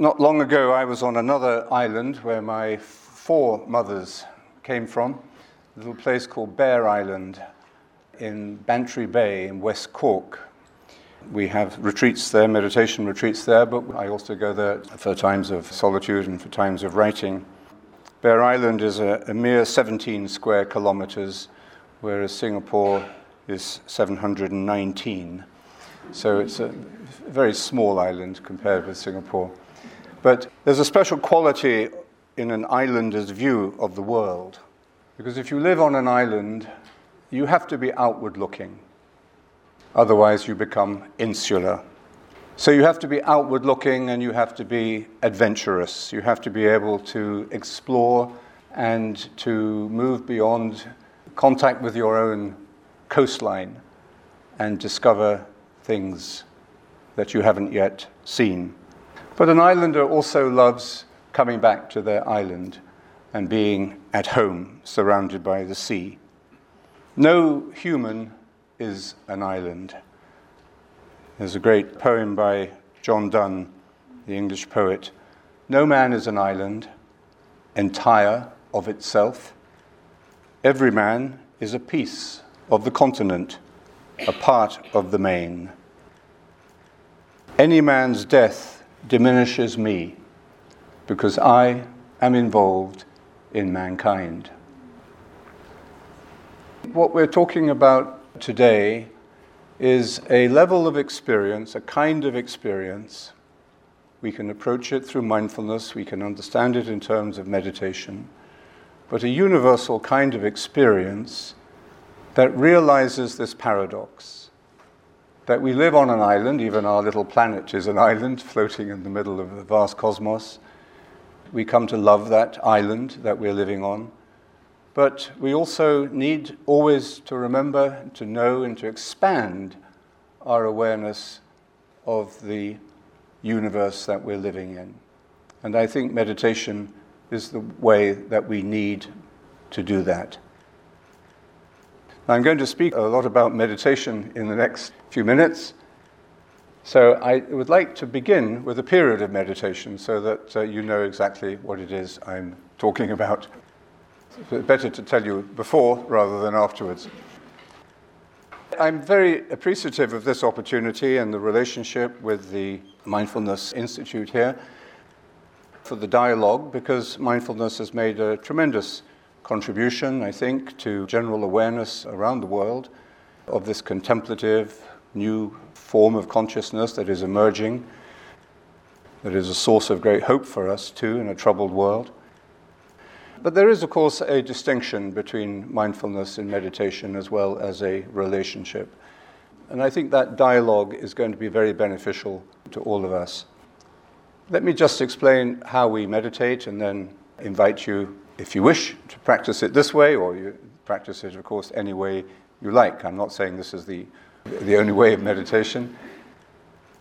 Not long ago, I was on another island where my four mothers came from, a little place called Bere Island in Bantry Bay in West Cork. We have retreats there, meditation retreats there, but I also go there for times of solitude and for times of writing. Bere Island is a, a mere 17 square kilometers, whereas Singapore is 719. So it's a very small island compared with Singapore. But there's a special quality in an islander's view of the world. Because if you live on an island, you have to be outward looking. Otherwise, you become insular. So you have to be outward looking and you have to be adventurous. You have to be able to explore and to move beyond contact with your own coastline and discover things that you haven't yet seen. But an islander also loves coming back to their island and being at home, surrounded by the sea. No human is an island. There's a great poem by John Donne, the English poet. No man is an island, entire of itself. Every man is a piece of the continent, a part of the main. Any man's death diminishes me because I am involved in mankind. What we're talking about today is a level of experience, a kind of experience. We can approach it through mindfulness, we can understand it in terms of meditation, but a universal kind of experience that realizes this paradox that we live on an island, even our little planet is an island floating in the middle of the vast cosmos. We come to love that island that we're living on. But we also need always to remember, to know, and to expand our awareness of the universe that we're living in. And I think meditation is the way that we need to do that. I'm going to speak a lot about meditation in the next few minutes. So I would like to begin with a period of meditation so that uh, you know exactly what it is I'm talking about. It's better to tell you before rather than afterwards. I'm very appreciative of this opportunity and the relationship with the Mindfulness Institute here for the dialogue because mindfulness has made a tremendous contribution, I think, to general awareness around the world of this contemplative, new form of consciousness that is emerging, that is a source of great hope for us too in a troubled world. But there is, of course, a distinction between mindfulness and meditation as well as a relationship. And I think that dialogue is going to be very beneficial to all of us. Let me just explain how we meditate and then invite you, if you wish, to practice it this way, or you practice it, of course, any way you like. I'm not saying this is the the only way of meditation.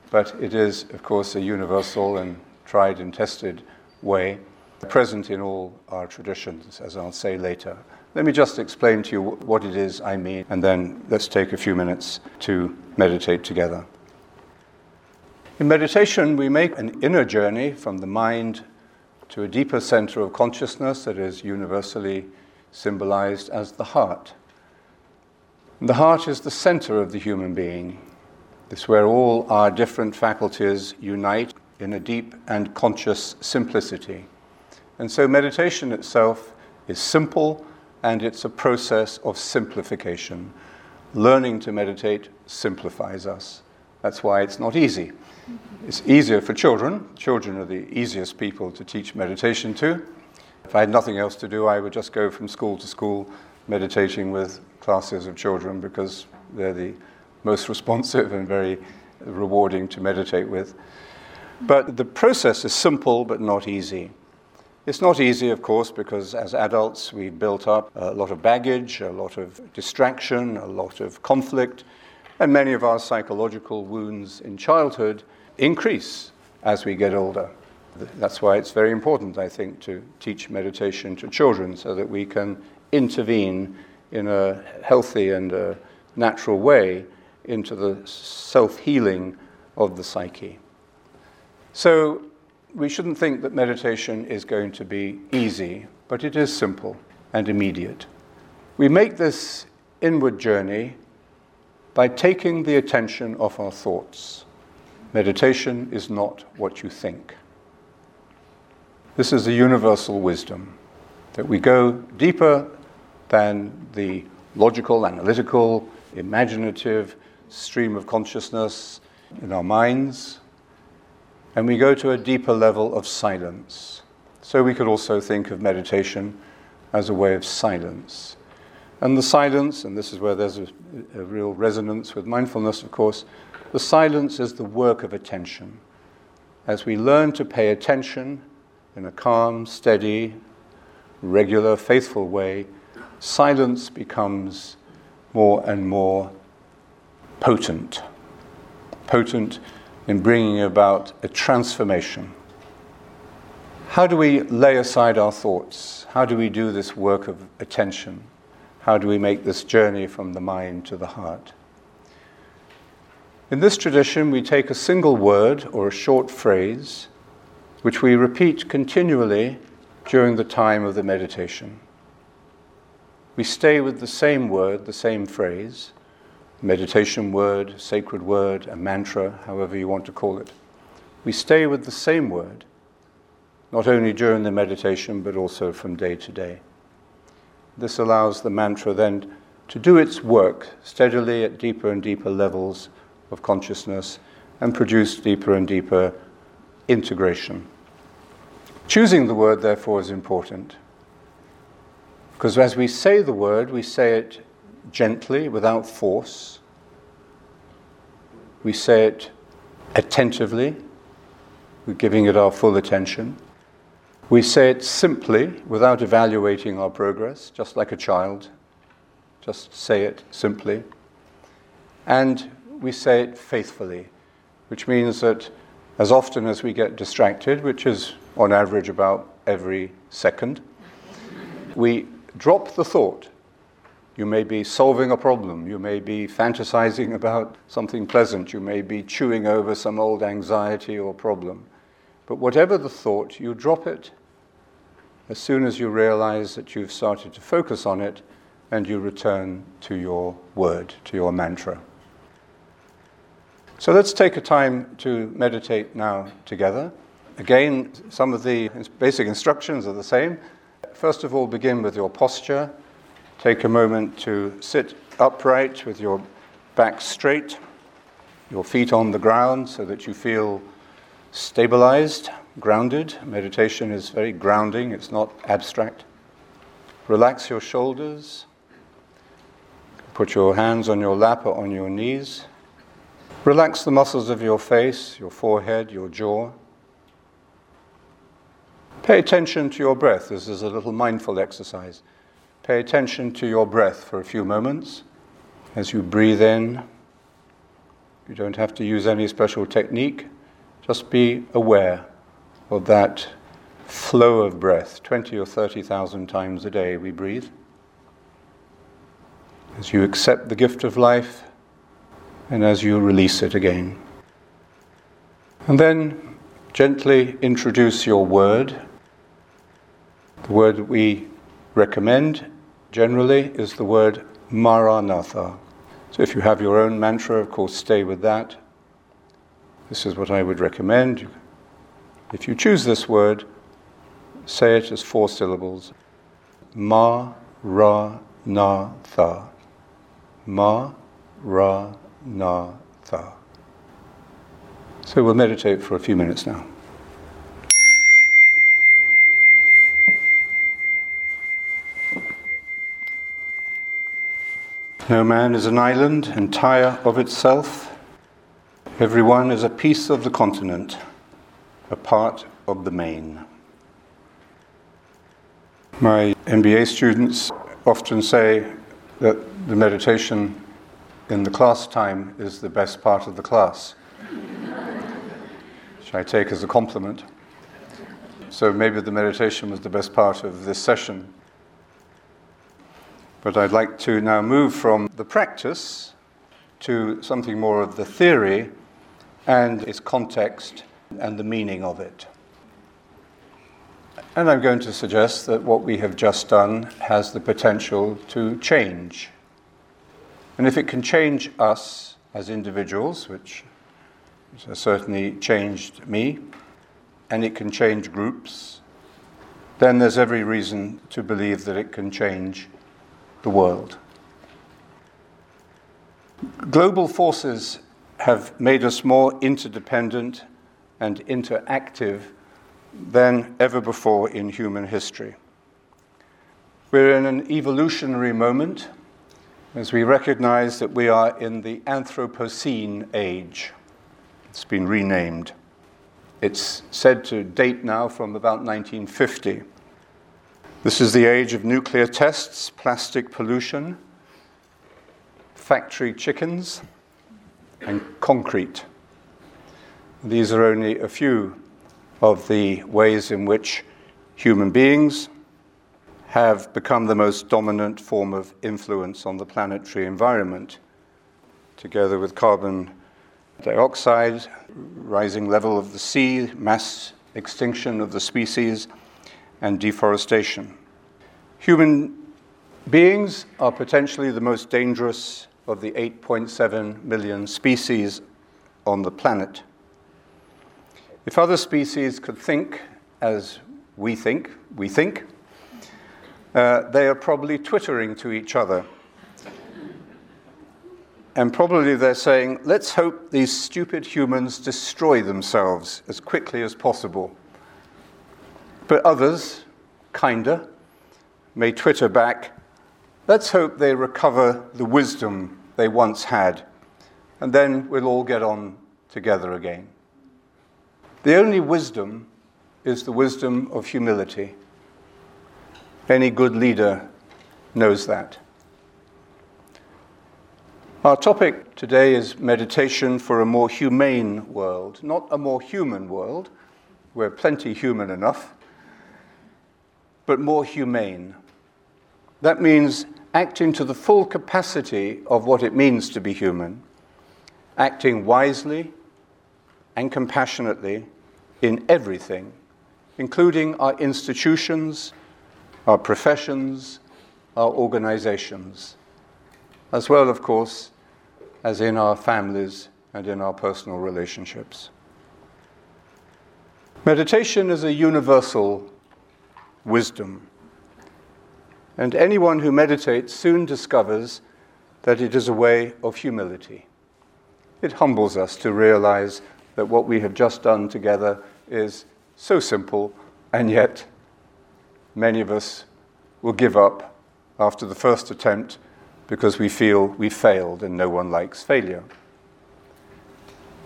But it is, of course, a universal and tried and tested way, present in all our traditions, as I'll say later. Let me just explain to you what it is I mean, and then let's take a few minutes to meditate together. In meditation, we make an inner journey from the mind to a deeper center of consciousness that is universally symbolized as the heart. The heart is the center of the human being. It's where all our different faculties unite in a deep and conscious simplicity. And so meditation itself is simple and it's a process of simplification. Learning to meditate simplifies us. That's why it's not easy. It's easier for children. Children are the easiest people to teach meditation to. If I had nothing else to do, I would just go from school to school meditating with classes of children because they're the most responsive and very rewarding to meditate with. But the process is simple but not easy. It's not easy, of course, because as adults we've built up a lot of baggage, a lot of distraction, a lot of conflict, and many of our psychological wounds in childhood increase as we get older. That's why it's very important, I think, to teach meditation to children so that we can intervene in a healthy and a natural way into the self healing of the psyche. So, we shouldn't think that meditation is going to be easy, but it is simple and immediate. We make this inward journey by taking the attention off our thoughts. Meditation is not what you think. This is a universal wisdom that we go deeper than the logical, analytical, imaginative stream of consciousness in our minds, and we go to a deeper level of silence. So we could also think of meditation as a way of silence. And the silence, and this is where there's a, a, real resonance with mindfulness, of course, the silence is the work of attention. As we learn to pay attention in a calm, steady, regular, faithful way, silence becomes more and more potent. Potent in bringing about a transformation. How do we lay aside our thoughts? How do we do this work of attention? How do we make this journey from the mind to the heart? In this tradition, we take a single word or a short phrase which we repeat continually during the time of the meditation. We stay with the same word, the same phrase, meditation word, sacred word, a mantra, however you want to call it. We stay with the same word, not only during the meditation, but also from day to day. This allows the mantra then to do its work steadily at deeper and deeper levels of consciousness and produce deeper and deeper integration. Choosing the word, therefore, is important. Because as we say the word, we say it gently, without force. We say it attentively, we're giving it our full attention. We say it simply, without evaluating our progress, just like a child. Just say it simply. And we say it faithfully, which means that as often as we get distracted, which is on average about every second, we drop the thought. You may be solving a problem, you may be fantasizing about something pleasant, you may be chewing over some old anxiety or problem. But whatever the thought, you drop it as soon as you realize that you've started to focus on it and you return to your word, to your mantra. So let's take a time to meditate now together. Again, some of the basic instructions are the same. First of all, begin with your posture. Take a moment to sit upright with your back straight, your feet on the ground so that you feel stabilized, grounded. Meditation is very grounding, it's not abstract. Relax your shoulders. Put your hands on your lap or on your knees. Relax the muscles of your face, your forehead, your jaw. Pay attention to your breath. This is a little mindful exercise. Pay attention to your breath for a few moments as you breathe in. You don't have to use any special technique, just be aware of that flow of breath. 20 or 30,000 times a day we breathe. As you accept the gift of life, and as you release it again. And then gently introduce your word. The word we recommend generally is the word Maranatha. So if you have your own mantra, of course, stay with that. This is what I would recommend. If you choose this word, say it as four syllables. Ma, ra, na, tha. Ma, ra, na, tha. So we'll meditate for a few minutes now. No man is an island entire of itself. Everyone is a piece of the continent, a part of the main. My MBA students often say that the meditation in the class time is the best part of the class, which I take as a compliment. So maybe the meditation was the best part of this session. But I'd like to now move from the practice to something more of the theory and its context and the meaning of it. And I'm going to suggest that what we have just done has the potential to change. And if it can change us as individuals, which has certainly changed me, and it can change groups, then there's every reason to believe that it can change the world. Global forces have made us more interdependent and interactive than ever before in human history. We're in an evolutionary moment as we recognize that we are in the Anthropocene age. It's been renamed. It's said to date now from about 1950. This is the age of nuclear tests, plastic pollution, factory chickens, and concrete. These are only a few of the ways in which human beings have become the most dominant form of influence on the planetary environment, together with carbon dioxide, rising level of the sea, mass extinction of the species, and deforestation. Human beings are potentially the most dangerous of the 8.7 million species on the planet. If other species could think as we think, we think, uh, they are probably twittering to each other. And probably they're saying, let's hope these stupid humans destroy themselves as quickly as possible. But others, kinder, may twitter back, let's hope they recover the wisdom they once had, and then we'll all get on together again. The only wisdom is the wisdom of humility. Any good leader knows that. Our topic today is meditation for a more humane world, not a more human world. We're plenty human enough, but more humane. That means acting to the full capacity of what it means to be human, acting wisely and compassionately in everything, including our institutions, our professions, our organizations, as well, of course, as in our families and in our personal relationships. Meditation is a universal wisdom. And anyone who meditates soon discovers that it is a way of humility. It humbles us to realize that what we have just done together is so simple, and yet many of us will give up after the first attempt because we feel we failed and no one likes failure.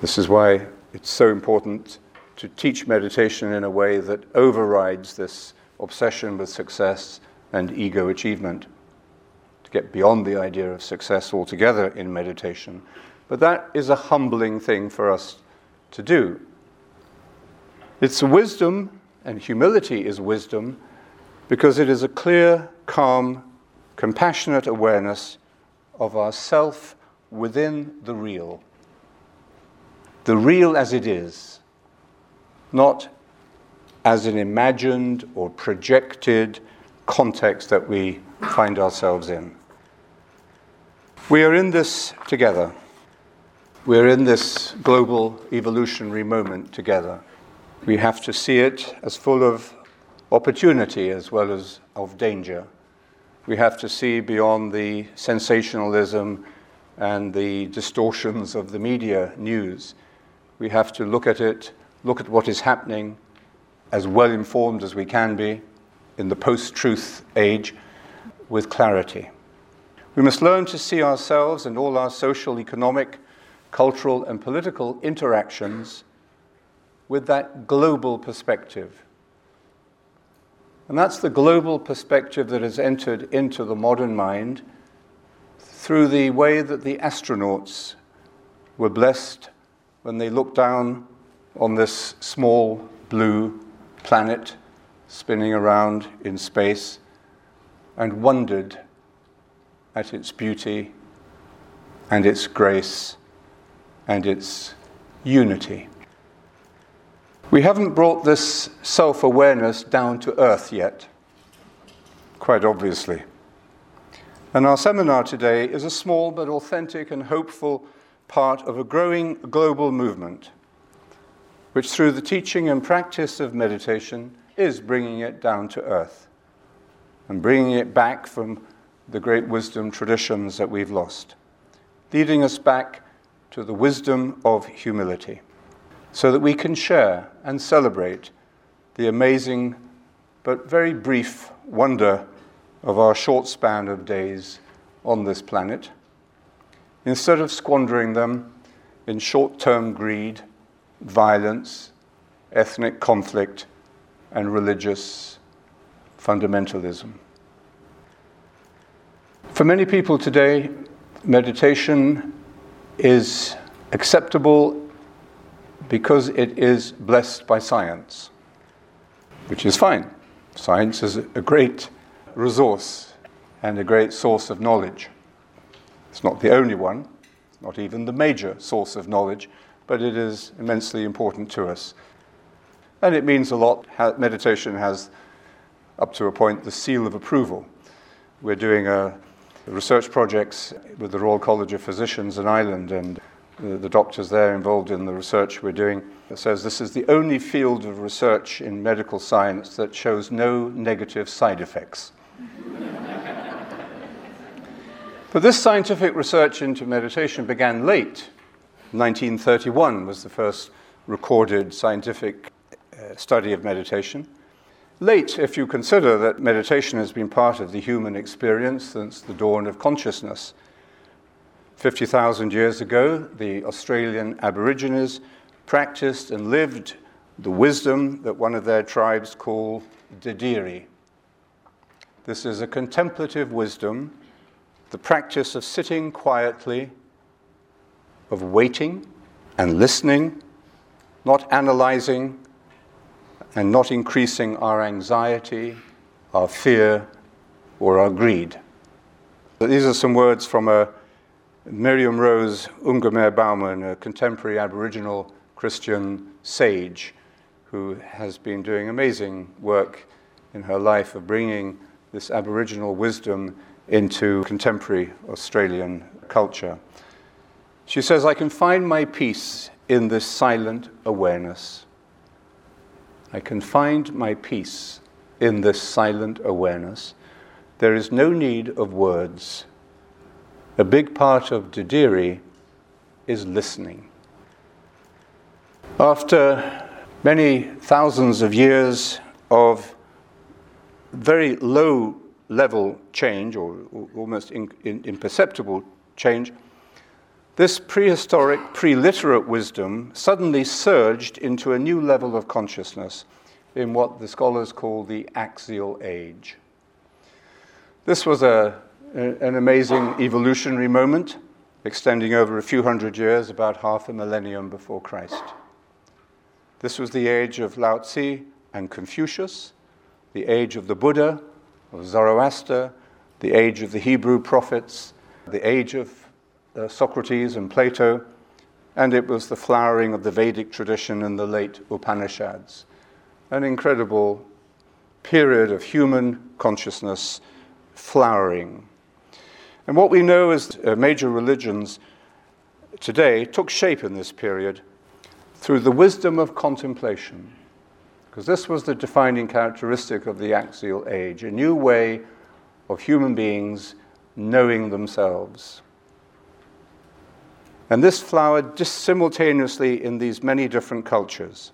This is why it's so important to teach meditation in a way that overrides this obsession with success and ego achievement, to get beyond the idea of success altogether in meditation. But that is a humbling thing for us to do. It's wisdom, and humility is wisdom, because it is a clear, calm, compassionate awareness of ourself within the real. The real as it is, not as an imagined or projected context that we find ourselves in. We are in this together. We're in this global evolutionary moment together. We have to see it as full of opportunity as well as of danger. We have to see beyond the sensationalism and the distortions of the media news. We have to look at it, look at what is happening, as well informed as we can be, in the post truth age with clarity. We must learn to see ourselves and all our social, economic, cultural, and political interactions with that global perspective. And that's the global perspective that has entered into the modern mind through the way that the astronauts were blessed when they looked down on this small blue planet spinning around in space and wondered at its beauty and its grace and its unity. We haven't brought this self awareness down to earth yet, quite obviously. And our seminar today is a small but authentic and hopeful part of a growing global movement, which through the teaching and practice of meditation is bringing it down to earth and bringing it back from the great wisdom traditions that we've lost, leading us back to the wisdom of humility so that we can share and celebrate the amazing but very brief wonder of our short span of days on this planet, instead of squandering them in short term greed, violence, ethnic conflict, and religious fundamentalism. For many people today, meditation is acceptable because it is blessed by science, which is fine. Science is a great resource and a great source of knowledge. It's not the only one, not even the major source of knowledge, but it is immensely important to us. And it means a lot. Meditation has, up to a point, the seal of approval. We're doing a research projects with the Royal College of Physicians in Ireland, and the, the doctors there involved in the research we're doing says this is the only field of research in medical science that shows no negative side effects. but this scientific research into meditation began late. 1931 was the first recorded scientific uh, study of meditation. Late, if you consider that meditation has been part of the human experience since the dawn of consciousness. 50,000 years ago, the Australian Aborigines practiced and lived the wisdom that one of their tribes call Dadirri. This is a contemplative wisdom, the practice of sitting quietly, of waiting and listening, not analyzing and not increasing our anxiety, our fear, or our greed. These are some words from a Miriam Rose Ungunmerr Baumann, a contemporary Aboriginal Christian sage who has been doing amazing work in her life of bringing this Aboriginal wisdom into contemporary Australian culture. She says, I can find my peace in this silent awareness. I can find my peace in this silent awareness. There is no need of words. A big part of Dadirri is listening. After many thousands of years of very low level change, or, almost in, in, imperceptible change, this prehistoric, pre-literate wisdom suddenly surged into a new level of consciousness in what the scholars call the axial age. This was a an amazing evolutionary moment extending over a few hundred years, about half a millennium before Christ. This was the age of Lao Tzu and Confucius, the age of the Buddha, of Zoroaster, the age of the Hebrew prophets, the age of uh, Socrates and Plato, and it was the flowering of the Vedic tradition in the late Upanishads. An incredible period of human consciousness flowering. And what we know as uh, major religions today took shape in this period through the wisdom of contemplation, because this was the defining characteristic of the axial age a new way of human beings knowing themselves. And this flowered simultaneously in these many different cultures.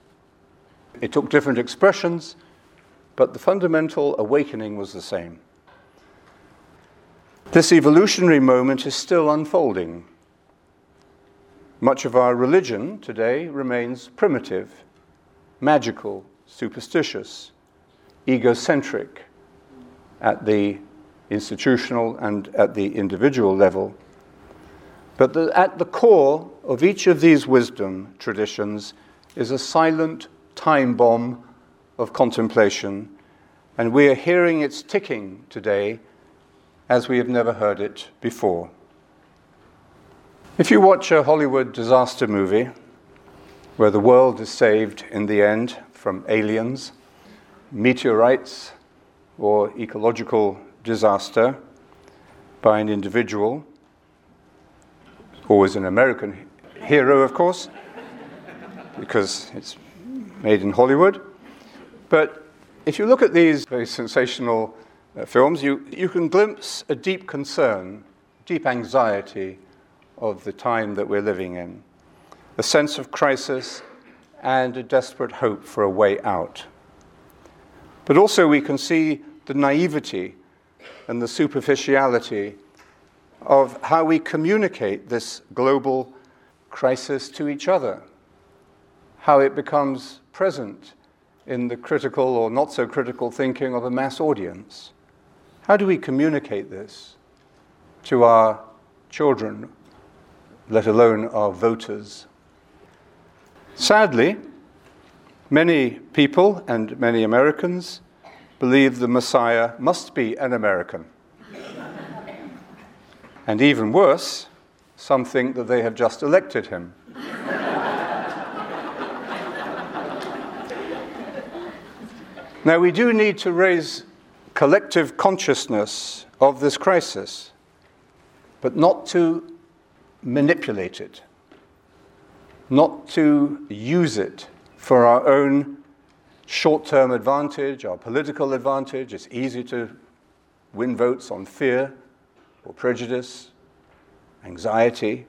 It took different expressions, but the fundamental awakening was the same. This evolutionary moment is still unfolding. Much of our religion today remains primitive, magical, superstitious, egocentric at the institutional and at the individual level. But the, at the core of each of these wisdom traditions is a silent time bomb of contemplation, and we are hearing its ticking today as we have never heard it before. If you watch a Hollywood disaster movie, where the world is saved in the end from aliens, meteorites, or ecological disaster by an individual, always an American hero, of course, because it's made in Hollywood. But if you look at these very sensational Uh, films, you, you can glimpse a deep concern, deep anxiety of the time that we're living in, a sense of crisis and a desperate hope for a way out. But also, we can see the naivety and the superficiality of how we communicate this global crisis to each other, how it becomes present in the critical or not so critical thinking of a mass audience. How do we communicate this to our children, let alone our voters? Sadly, many people and many Americans believe the Messiah must be an American. and even worse, some think that they have just elected him. now, we do need to raise collective consciousness of this crisis, but not to manipulate it, not to use it for our own short term advantage, our political advantage. It's easy to win votes on fear or prejudice, anxiety.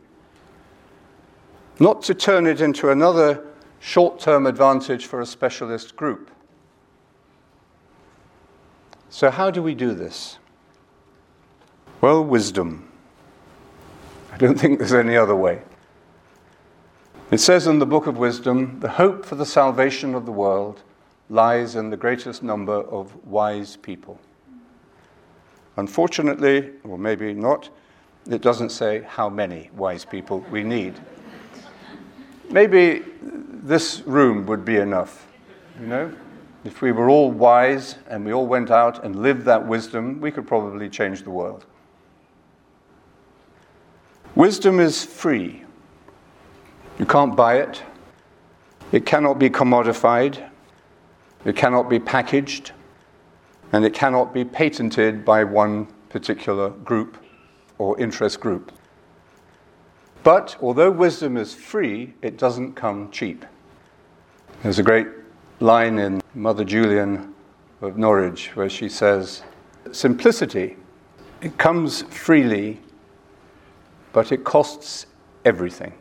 Not to turn it into another short term advantage for a specialist group. So, how do we do this? Well, wisdom. I don't think there's any other way. It says in the book of wisdom the hope for the salvation of the world lies in the greatest number of wise people. Unfortunately, or maybe not, it doesn't say how many wise people we need. Maybe this room would be enough, you know? If we were all wise and we all went out and lived that wisdom, we could probably change the world. Wisdom is free. You can't buy it. It cannot be commodified. It cannot be packaged. And it cannot be patented by one particular group or interest group. But although wisdom is free, it doesn't come cheap. There's a great line in Mother Julian of Norwich where she says, Simplicity, it comes freely, but it costs everything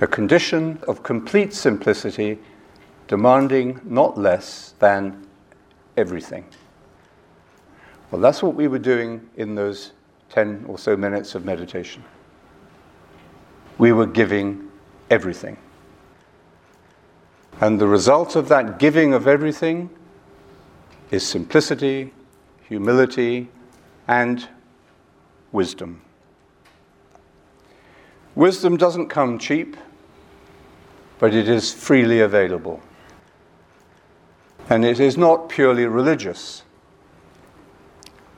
a condition of complete simplicity, demanding not less than everything. Well, that's what we were doing in those 10 or so minutes of meditation. We were giving everything. And the result of that giving of everything is simplicity, humility, and wisdom. Wisdom doesn't come cheap but it is freely available. And it is not purely religious.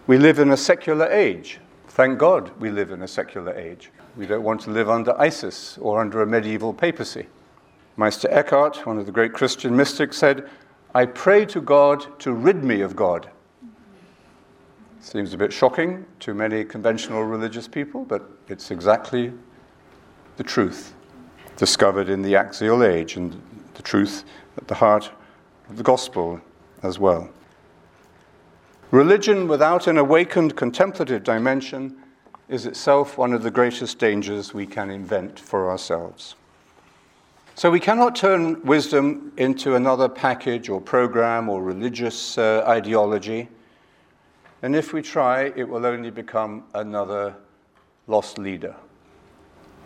We live in a secular age. Thank God we live in a secular age. We don't want to live under ISIS or under a medieval papacy. Meister Eckhart, one of the great Christian mystics, said, I pray to God to rid me of God. Seems a bit shocking to many conventional religious people, but it's exactly the truth discovered in the axial age and the truth at the heart of the gospel as well. Religion without an awakened contemplative dimension is itself one of the greatest dangers we can invent for ourselves. So we cannot turn wisdom into another package or program or religious uh, ideology. And if we try, it will only become another lost leader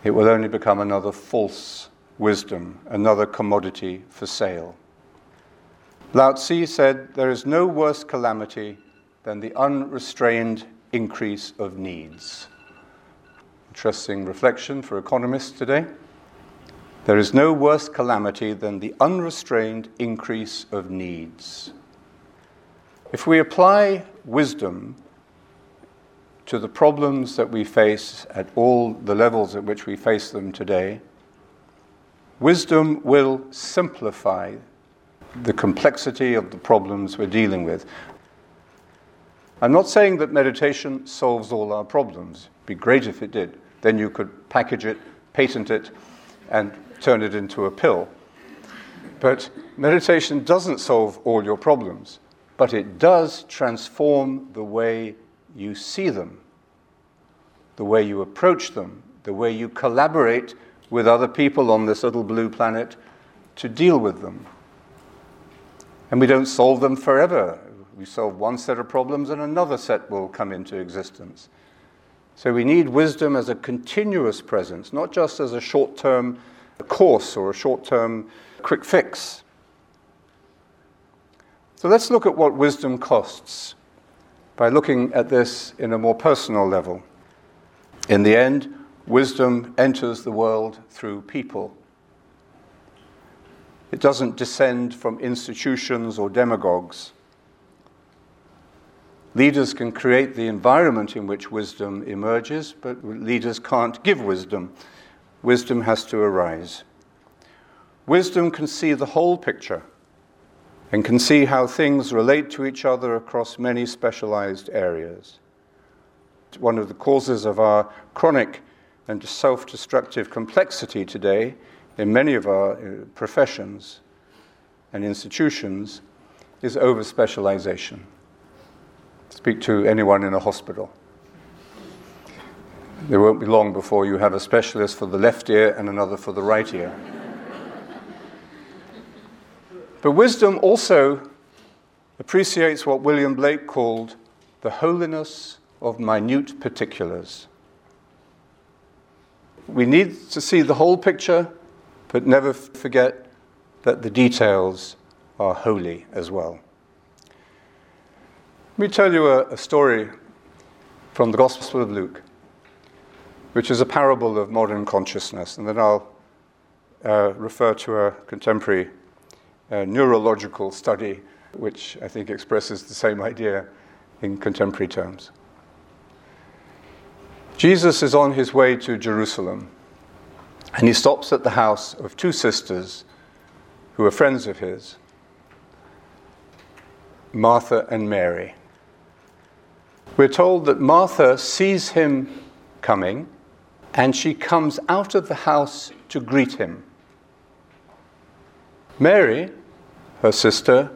it will only become another false wisdom, another commodity for sale. Lao Tzu said, There is no worse calamity than the unrestrained increase of needs. Interesting reflection for economists today. There is no worse calamity than the unrestrained increase of needs. If we apply wisdom to the problems that we face at all the levels at which we face them today, Wisdom will simplify the complexity of the problems we're dealing with. I'm not saying that meditation solves all our problems. It'd be great if it did. Then you could package it, patent it, and turn it into a pill. But meditation doesn't solve all your problems, but it does transform the way you see them, the way you approach them, the way you collaborate with other people on this little blue planet to deal with them. And we don't solve them forever. We solve one set of problems and another set will come into existence. So we need wisdom as a continuous presence, not just as a short term course or a short term quick fix. So let's look at what wisdom costs by looking at this in a more personal level. In the end, wisdom enters the world through people. It doesn't descend from institutions or demagogues. Leaders can create the environment in which wisdom emerges, but leaders can't give wisdom. Wisdom has to arise. Wisdom can see the whole picture and can see how things relate to each other across many specialized areas. One of the causes of our chronic and self destructive complexity today in many of our uh, professions and institutions is over specialization. Speak to anyone in a hospital. There won't be long before you have a specialist for the left ear and another for the right ear. but wisdom also appreciates what William Blake called the holiness of minute particulars. We need to see the whole picture, but never forget that the details are holy as well. Let me tell you a, a story from the Gospel of Luke, which is a parable of modern consciousness, and then I'll uh, refer to a contemporary uh, neurological study, which I think expresses the same idea in contemporary terms. Jesus is on his way to Jerusalem, and he stops at the house of two sisters who are friends of his, Martha and Mary. We're told that Martha sees him coming, and she comes out of the house to greet him. Mary, her sister,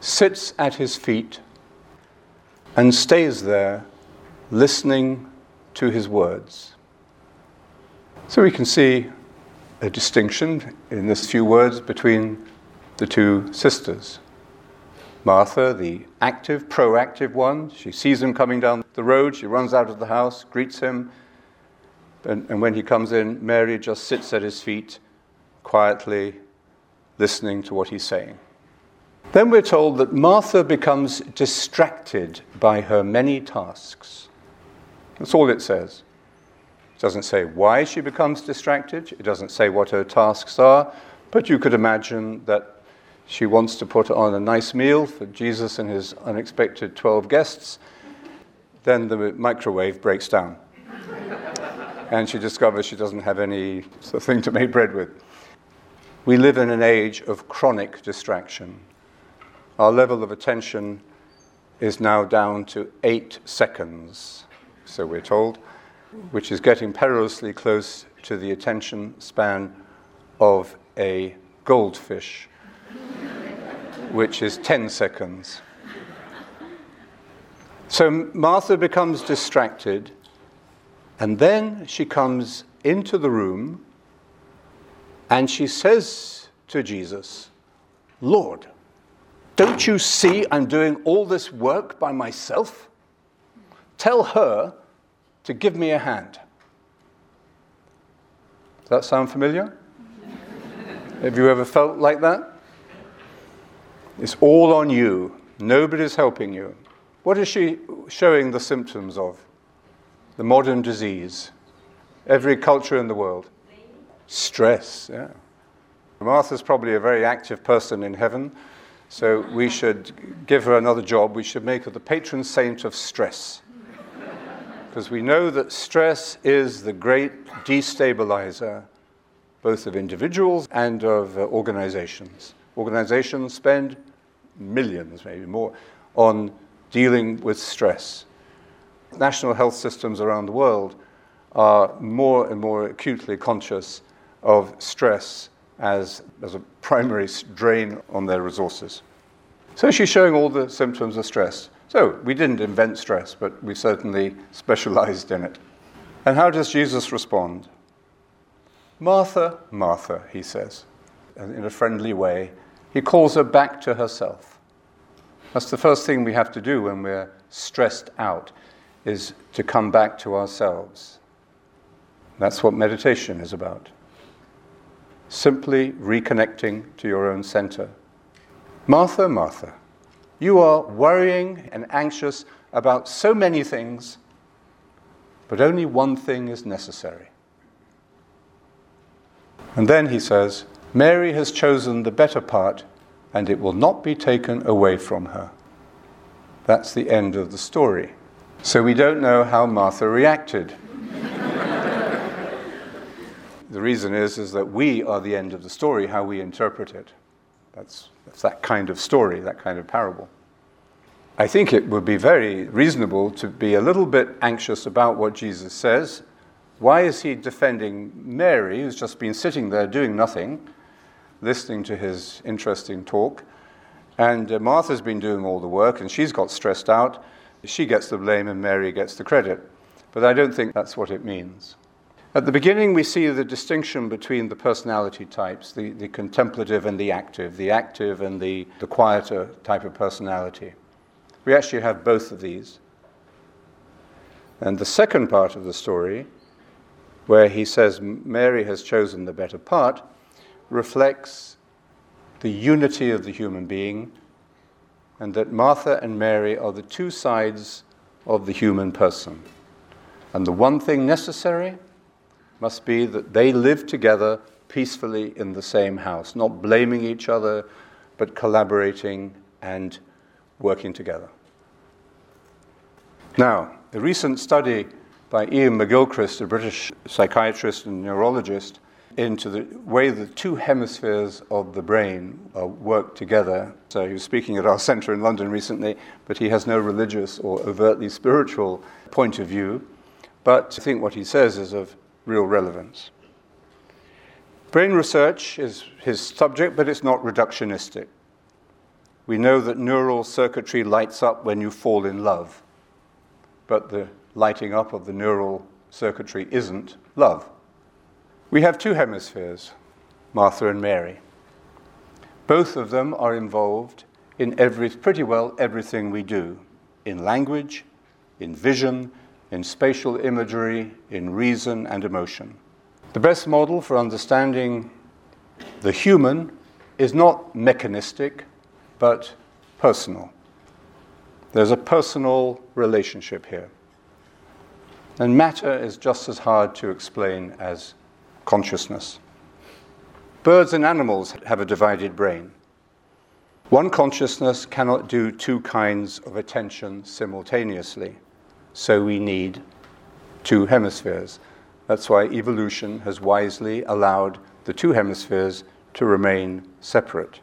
sits at his feet and stays there listening to his words. So we can see a distinction in this few words between the two sisters. Martha, the active, proactive one, she sees him coming down the road, she runs out of the house, greets him, and, and when he comes in, Mary just sits at his feet, quietly listening to what he's saying. Then we're told that Martha becomes distracted by her many tasks. That's all it says. It doesn't say why she becomes distracted, it doesn't say what her tasks are, but you could imagine that she wants to put on a nice meal for Jesus and his unexpected 12 guests. Then the microwave breaks down. And she discovers she doesn't have any sort of thing to make bread with. We live in an age of chronic distraction. Our level of attention is now down to eight seconds so we're told, which is getting perilously close to the attention span of a goldfish, which is 10 seconds. So Martha becomes distracted, and then she comes into the room and she says to Jesus, Lord, don't you see I'm doing all this work by myself? Tell her to give me a hand. Does that sound familiar? Have you ever felt like that? It's all on you. Nobody's helping you. What is she showing the symptoms of? The modern disease. Every culture in the world. Stress, yeah. Martha's probably a very active person in heaven, so we should give her another job. We should make her the patron saint of stress because we know that stress is the great destabilizer, both of individuals and of uh, organizations. Organizations spend millions, maybe more, on dealing with stress. National health systems around the world are more and more acutely conscious of stress as, as a primary drain on their resources. So she's showing all the symptoms of stress. So we didn't invent stress, but we certainly specialized in it. And how does Jesus respond? Martha, Martha, he says, in a friendly way. He calls her back to herself. That's the first thing we have to do when we're stressed out, is to come back to ourselves. That's what meditation is about. Simply reconnecting to your own center. Martha, Martha, you are worrying and anxious about so many things, but only one thing is necessary. And then he says, Mary has chosen the better part, and it will not be taken away from her. That's the end of the story. So we don't know how Martha reacted. the reason is, is that we are the end of the story, how we interpret it. That's, that's that kind of story, that kind of parable. I think it would be very reasonable to be a little bit anxious about what Jesus says. Why is he defending Mary, who's just been sitting there doing nothing, listening to his interesting talk? And uh, Martha's been doing all the work, and she's got stressed out. She gets the blame, and Mary gets the credit. But I don't think that's what it means. At the beginning, we see the distinction between the personality types the, the contemplative and the active, the active and the, the quieter type of personality. We actually have both of these. And the second part of the story, where he says Mary has chosen the better part, reflects the unity of the human being, and that Martha and Mary are the two sides of the human person. And the one thing necessary must be that they live together peacefully in the same house, not blaming each other, but collaborating and working together. Now, a recent study by Iain McGilchrist, a British psychiatrist and neurologist, into the way the two hemispheres of the brain uh, work together. So he was speaking at our centre in London recently, but he has no religious or overtly spiritual point of view. But I think what he says is of real relevance. Brain research is his subject, but it's not reductionistic. We know that neural circuitry lights up when you fall in love, but the lighting up of the neural circuitry isn't love. We have two hemispheres, Martha and Mary. Both of them are involved in every, pretty well everything we do in language, in vision, in spatial imagery, in reason and emotion. The best model for understanding the human is not mechanistic, but personal. There's a personal relationship here. And matter is just as hard to explain as consciousness. Birds and animals have a divided brain. One consciousness cannot do two kinds of attention simultaneously so we need two hemispheres. That's why evolution has wisely allowed the two hemispheres to remain separate.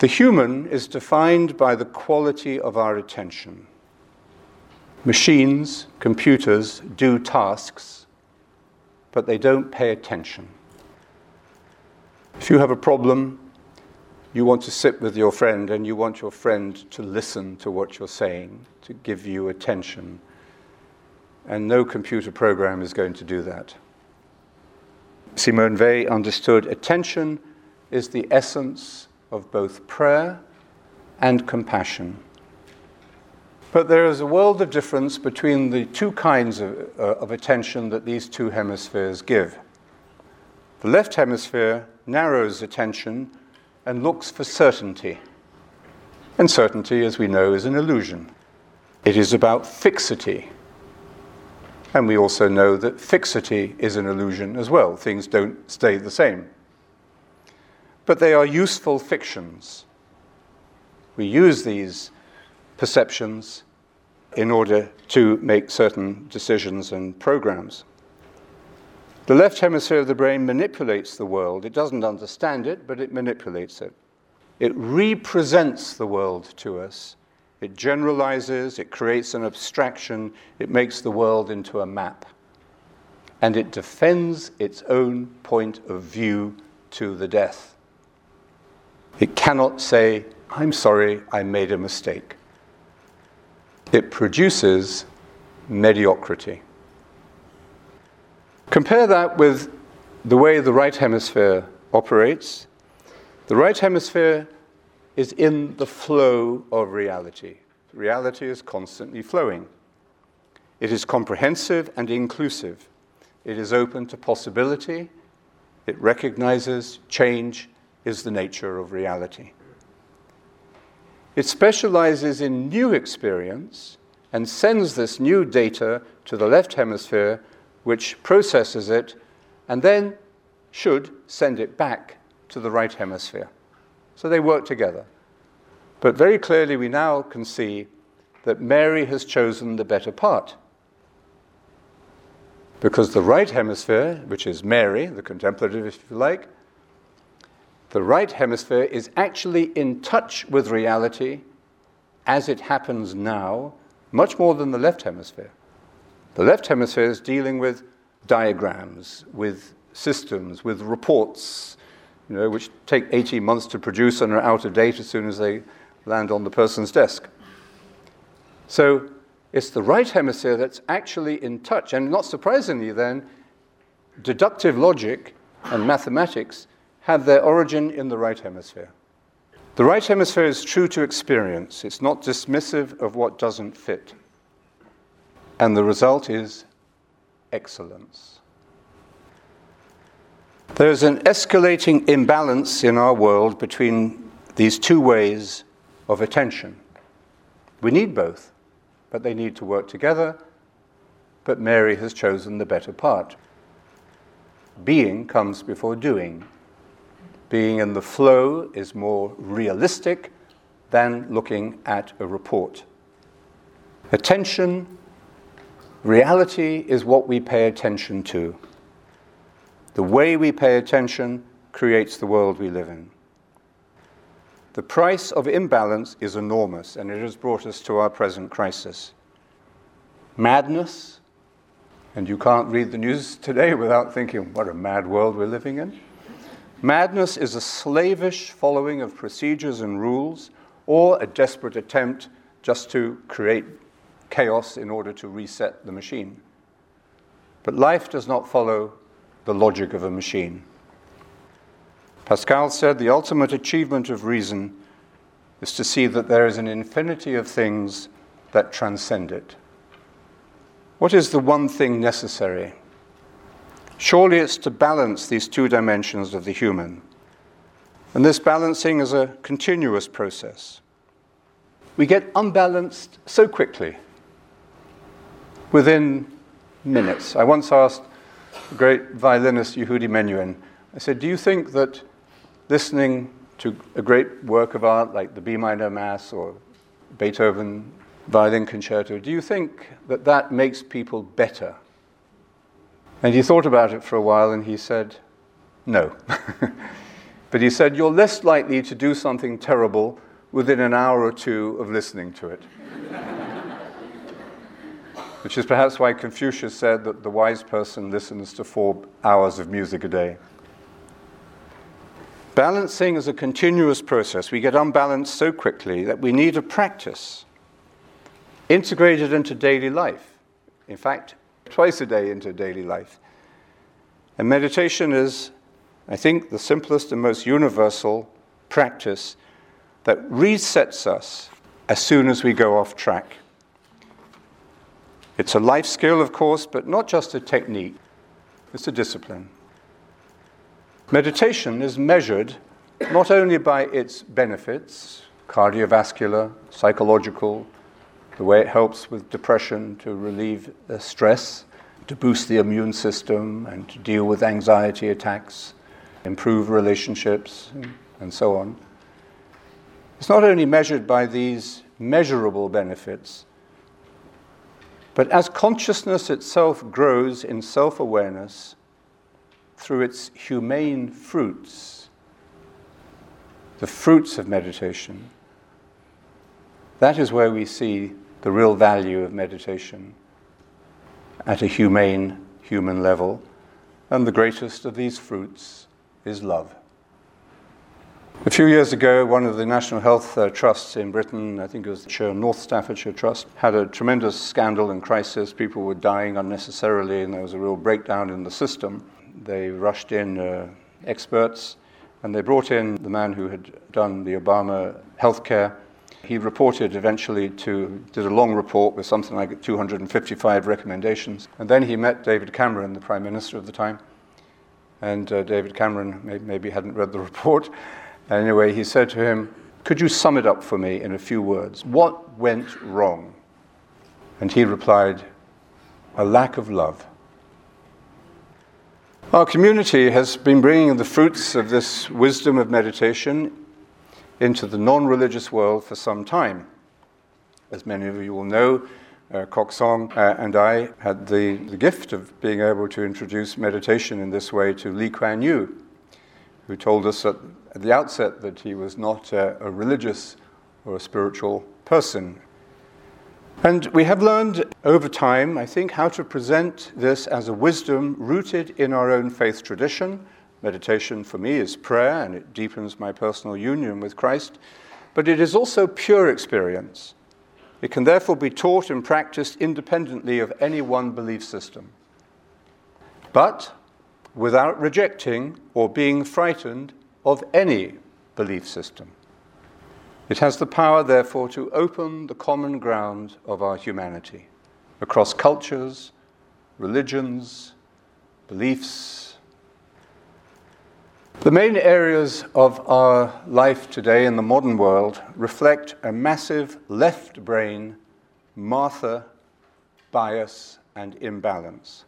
The human is defined by the quality of our attention. Machines, computers do tasks, but they don't pay attention. If you have a problem, you want to sit with your friend and you want your friend to listen to what you're saying, to give you attention. And no computer program is going to do that. Simone Weil understood attention is the essence of both prayer and compassion. But there is a world of difference between the two kinds of, uh, of attention that these two hemispheres give. The left hemisphere narrows attention and looks for certainty. And certainty, as we know, is an illusion. It is about fixity. And we also know that fixity is an illusion as well. Things don't stay the same. But they are useful fictions. We use these perceptions in order to make certain decisions and programs. The left hemisphere of the brain manipulates the world. It doesn't understand it, but it manipulates it. It represents the world to us. It generalizes, it creates an abstraction, it makes the world into a map. And it defends its own point of view to the death. It cannot say, I'm sorry, I made a mistake. It produces mediocrity. Compare that with the way the right hemisphere operates. The right hemisphere is in the flow of reality. Reality is constantly flowing. It is comprehensive and inclusive. It is open to possibility. It recognizes change is the nature of reality. It specializes in new experience and sends this new data to the left hemisphere which processes it and then should send it back to the right hemisphere. So they work together. But very clearly, we now can see that Mary has chosen the better part. Because the right hemisphere, which is Mary, the contemplative, if you like, the right hemisphere is actually in touch with reality as it happens now, much more than the left hemisphere. The left hemisphere is dealing with diagrams, with systems, with reports, you know, which take 18 months to produce and are out of date as soon as they land on the person's desk. So it's the right hemisphere that's actually in touch. And not surprisingly, then, deductive logic and mathematics have their origin in the right hemisphere. The right hemisphere is true to experience, it's not dismissive of what doesn't fit. And the result is excellence. There's an escalating imbalance in our world between these two ways of attention. We need both, but they need to work together. But Mary has chosen the better part. Being comes before doing. Being in the flow is more realistic than looking at a report. Attention Reality is what we pay attention to. The way we pay attention creates the world we live in. The price of imbalance is enormous, and it has brought us to our present crisis. Madness, and you can't read the news today without thinking, what a mad world we're living in. Madness is a slavish following of procedures and rules, or a desperate attempt just to create chaos in order to reset the machine. But life does not follow the logic of a machine. Pascal said the ultimate achievement of reason is to see that there is an infinity of things that transcend it. What is the one thing necessary? Surely it's to balance these two dimensions of the human. And this balancing is a continuous process. We get unbalanced so quickly within minutes. I once asked the great violinist Yehudi Menuhin, I said, Do you think that listening to a great work of art like the B minor Mass or Beethoven violin concerto, do you think that that makes people better? And he thought about it for a while and he said, No. but he said, You're less likely to do something terrible within an hour or two of listening to it which is perhaps why Confucius said that the wise person listens to four hours of music a day. Balancing is a continuous process. We get unbalanced so quickly that we need a practice integrated into daily life. In fact, twice a day into daily life. And meditation is, I think, the simplest and most universal practice that resets us as soon as we go off track. It's a life skill, of course, but not just a technique, it's a discipline. Meditation is measured not only by its benefits, cardiovascular, psychological, the way it helps with depression to relieve stress, to boost the immune system, and to deal with anxiety attacks, improve relationships, and so on. It's not only measured by these measurable benefits, but as consciousness itself grows in self awareness, through its humane fruits, the fruits of meditation, that is where we see the real value of meditation at a humane human level. And the greatest of these fruits is love. A few years ago, one of the National Health uh, Trusts in Britain, I think it was the North Staffordshire Trust, had a tremendous scandal and crisis. People were dying unnecessarily, and there was a real breakdown in the system. They rushed in uh, experts, and they brought in the man who had done the Obama healthcare. He reported eventually to, did a long report with something like 255 recommendations. And then he met David Cameron, the Prime Minister of the time. And uh, David Cameron may, maybe hadn't read the report. Anyway, he said to him, Could you sum it up for me in a few words? What went wrong? And he replied, A lack of love. Our community has been bringing the fruits of this wisdom of meditation into the non religious world for some time. As many of you will know, uh, Kok Song uh, and I had the, the gift of being able to introduce meditation in this way to Lee Kuan Yew, who told us at, at the outset that he was not a, a religious or a spiritual person. And we have learned over time, I think, how to present this as a wisdom rooted in our own faith tradition. Meditation for me is prayer, and it deepens my personal union with Christ. But it is also pure experience. It can therefore be taught and practiced independently of any one belief system. But without rejecting or being frightened of any belief system. It has the power, therefore, to open the common ground of our humanity across cultures, religions, beliefs. The main areas of our life today in the modern world reflect a massive left brain, Martha bias, and imbalance.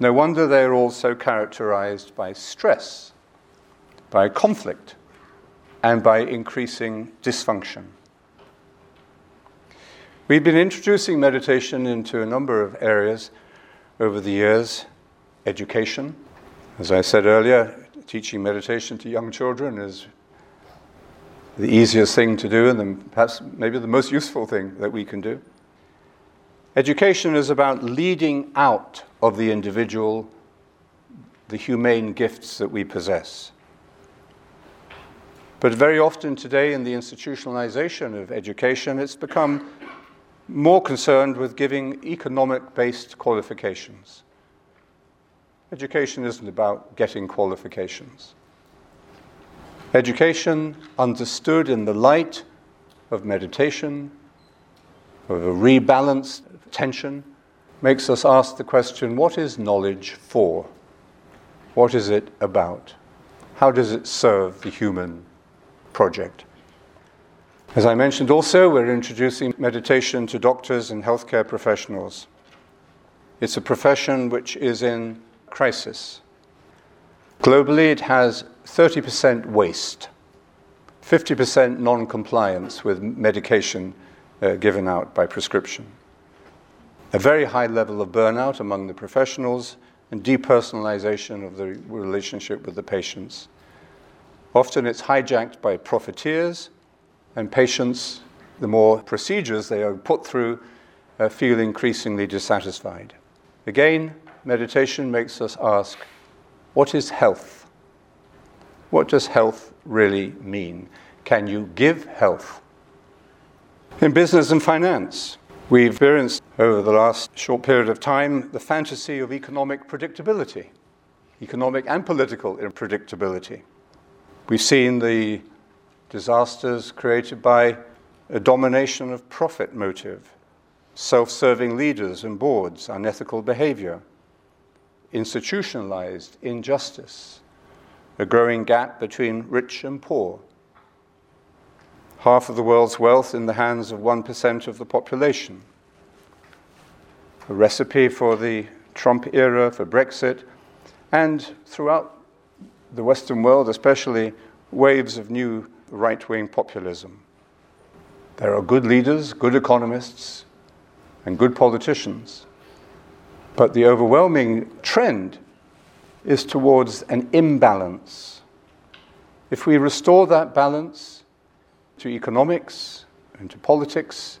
No wonder they're also characterized by stress, by conflict, and by increasing dysfunction. We've been introducing meditation into a number of areas over the years education. As I said earlier, teaching meditation to young children is the easiest thing to do and perhaps maybe the most useful thing that we can do. Education is about leading out of the individual the humane gifts that we possess. But very often today, in the institutionalization of education, it's become more concerned with giving economic based qualifications. Education isn't about getting qualifications. Education, understood in the light of meditation, of a rebalanced attention, makes us ask the question what is knowledge for? What is it about? How does it serve the human project? As I mentioned also, we're introducing meditation to doctors and healthcare professionals. It's a profession which is in crisis. Globally, it has 30% waste, 50% non compliance with medication uh, given out by prescription a very high level of burnout among the professionals and depersonalization of the relationship with the patients. Often it's hijacked by profiteers, and patients, the more procedures they are put through, uh, feel increasingly dissatisfied. Again, meditation makes us ask what is health? What does health really mean? Can you give health? In business and finance, We've experienced over the last short period of time the fantasy of economic predictability, economic and political predictability. We've seen the disasters created by a domination of profit motive, self serving leaders and boards, unethical behavior, institutionalized injustice, a growing gap between rich and poor, half of the world's wealth in the hands of 1% of the population. A recipe for the Trump era, for Brexit, and throughout the Western world, especially waves of new right wing populism. There are good leaders, good economists, and good politicians. But the overwhelming trend is towards an imbalance. If we restore that balance to economics and to politics,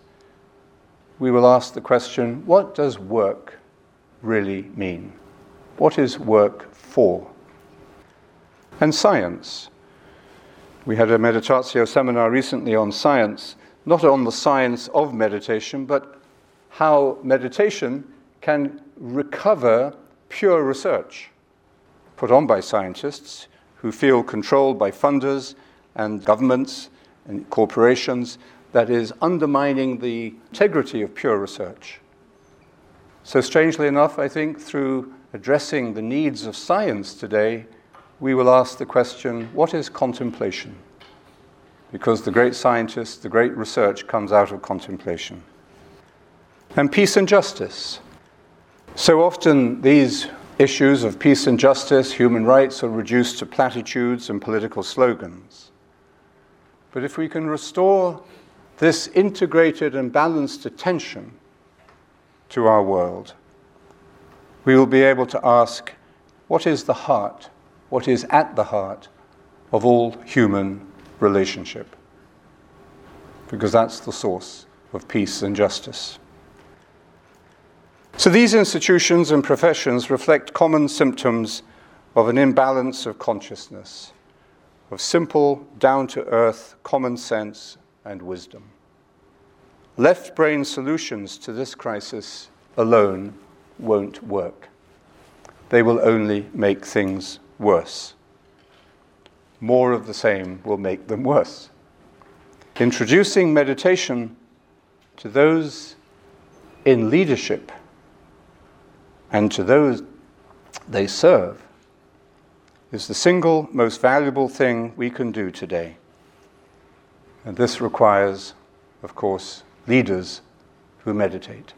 we will ask the question what does work really mean? What is work for? And science. We had a meditatio seminar recently on science, not on the science of meditation, but how meditation can recover pure research put on by scientists who feel controlled by funders and governments and corporations that is undermining the integrity of pure research. So, strangely enough, I think through addressing the needs of science today, we will ask the question what is contemplation? Because the great scientists, the great research comes out of contemplation. And peace and justice. So often, these issues of peace and justice, human rights, are reduced to platitudes and political slogans. But if we can restore this integrated and balanced attention to our world, we will be able to ask what is the heart, what is at the heart of all human relationship? Because that's the source of peace and justice. So these institutions and professions reflect common symptoms of an imbalance of consciousness, of simple, down to earth common sense and wisdom. Left brain solutions to this crisis alone won't work. They will only make things worse. More of the same will make them worse. Introducing meditation to those in leadership and to those they serve is the single most valuable thing we can do today. And this requires, of course, leaders who meditate.